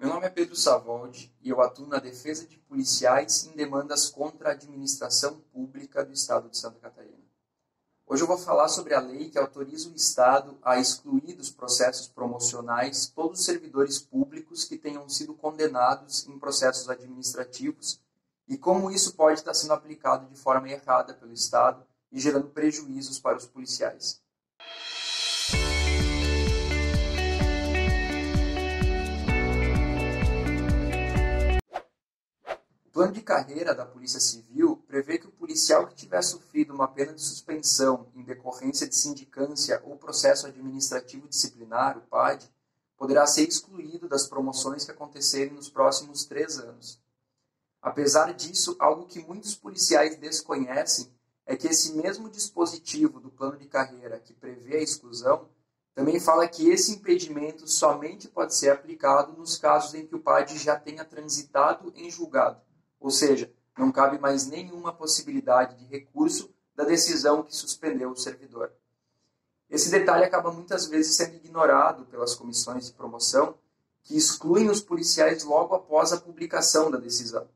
Meu nome é Pedro Savoldi e eu atuo na defesa de policiais em demandas contra a administração pública do Estado de Santa Catarina. Hoje eu vou falar sobre a lei que autoriza o Estado a excluir dos processos promocionais todos os servidores públicos que tenham sido condenados em processos administrativos e como isso pode estar sendo aplicado de forma errada pelo Estado e gerando prejuízos para os policiais. Plano de carreira da Polícia Civil prevê que o policial que tiver sofrido uma pena de suspensão em decorrência de sindicância ou processo administrativo disciplinar, o PAD, poderá ser excluído das promoções que acontecerem nos próximos três anos. Apesar disso, algo que muitos policiais desconhecem é que esse mesmo dispositivo do plano de carreira que prevê a exclusão também fala que esse impedimento somente pode ser aplicado nos casos em que o PAD já tenha transitado em julgado ou seja, não cabe mais nenhuma possibilidade de recurso da decisão que suspendeu o servidor. Esse detalhe acaba muitas vezes sendo ignorado pelas comissões de promoção, que excluem os policiais logo após a publicação da decisão,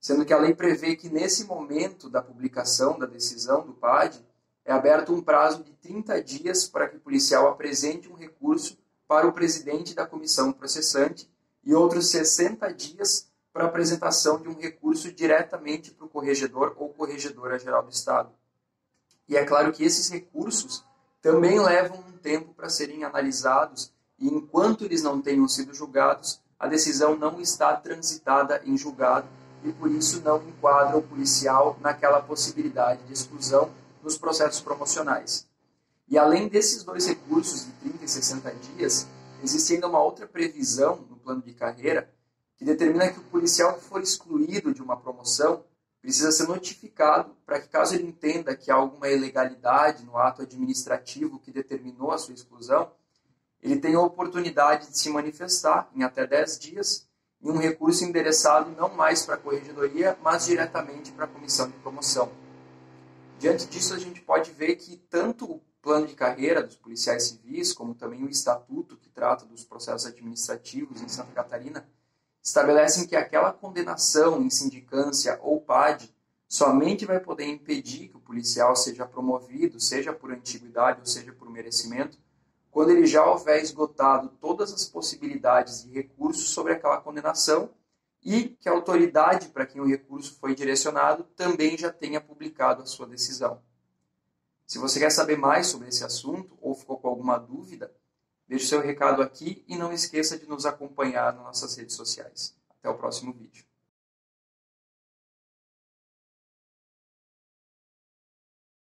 sendo que a lei prevê que nesse momento da publicação da decisão do PAD é aberto um prazo de 30 dias para que o policial apresente um recurso para o presidente da comissão processante e outros 60 dias para apresentação de um recurso diretamente para o corregedor ou corregedora geral do Estado. E é claro que esses recursos também levam um tempo para serem analisados e enquanto eles não tenham sido julgados, a decisão não está transitada em julgado e por isso não enquadra o policial naquela possibilidade de exclusão nos processos promocionais. E além desses dois recursos de 30 e 60 dias, existe ainda uma outra previsão no plano de carreira que determina que o policial que for excluído de uma promoção precisa ser notificado para que, caso ele entenda que há alguma ilegalidade no ato administrativo que determinou a sua exclusão, ele tenha a oportunidade de se manifestar em até 10 dias em um recurso endereçado não mais para a corregedoria, mas diretamente para a comissão de promoção. Diante disso, a gente pode ver que tanto o plano de carreira dos policiais civis, como também o estatuto que trata dos processos administrativos em Santa Catarina, estabelecem que aquela condenação em sindicância ou PAD somente vai poder impedir que o policial seja promovido, seja por antiguidade ou seja por merecimento, quando ele já houver esgotado todas as possibilidades de recurso sobre aquela condenação e que a autoridade para quem o recurso foi direcionado também já tenha publicado a sua decisão. Se você quer saber mais sobre esse assunto ou ficou com alguma dúvida, Deixe seu recado aqui e não esqueça de nos acompanhar nas nossas redes sociais. Até o próximo vídeo.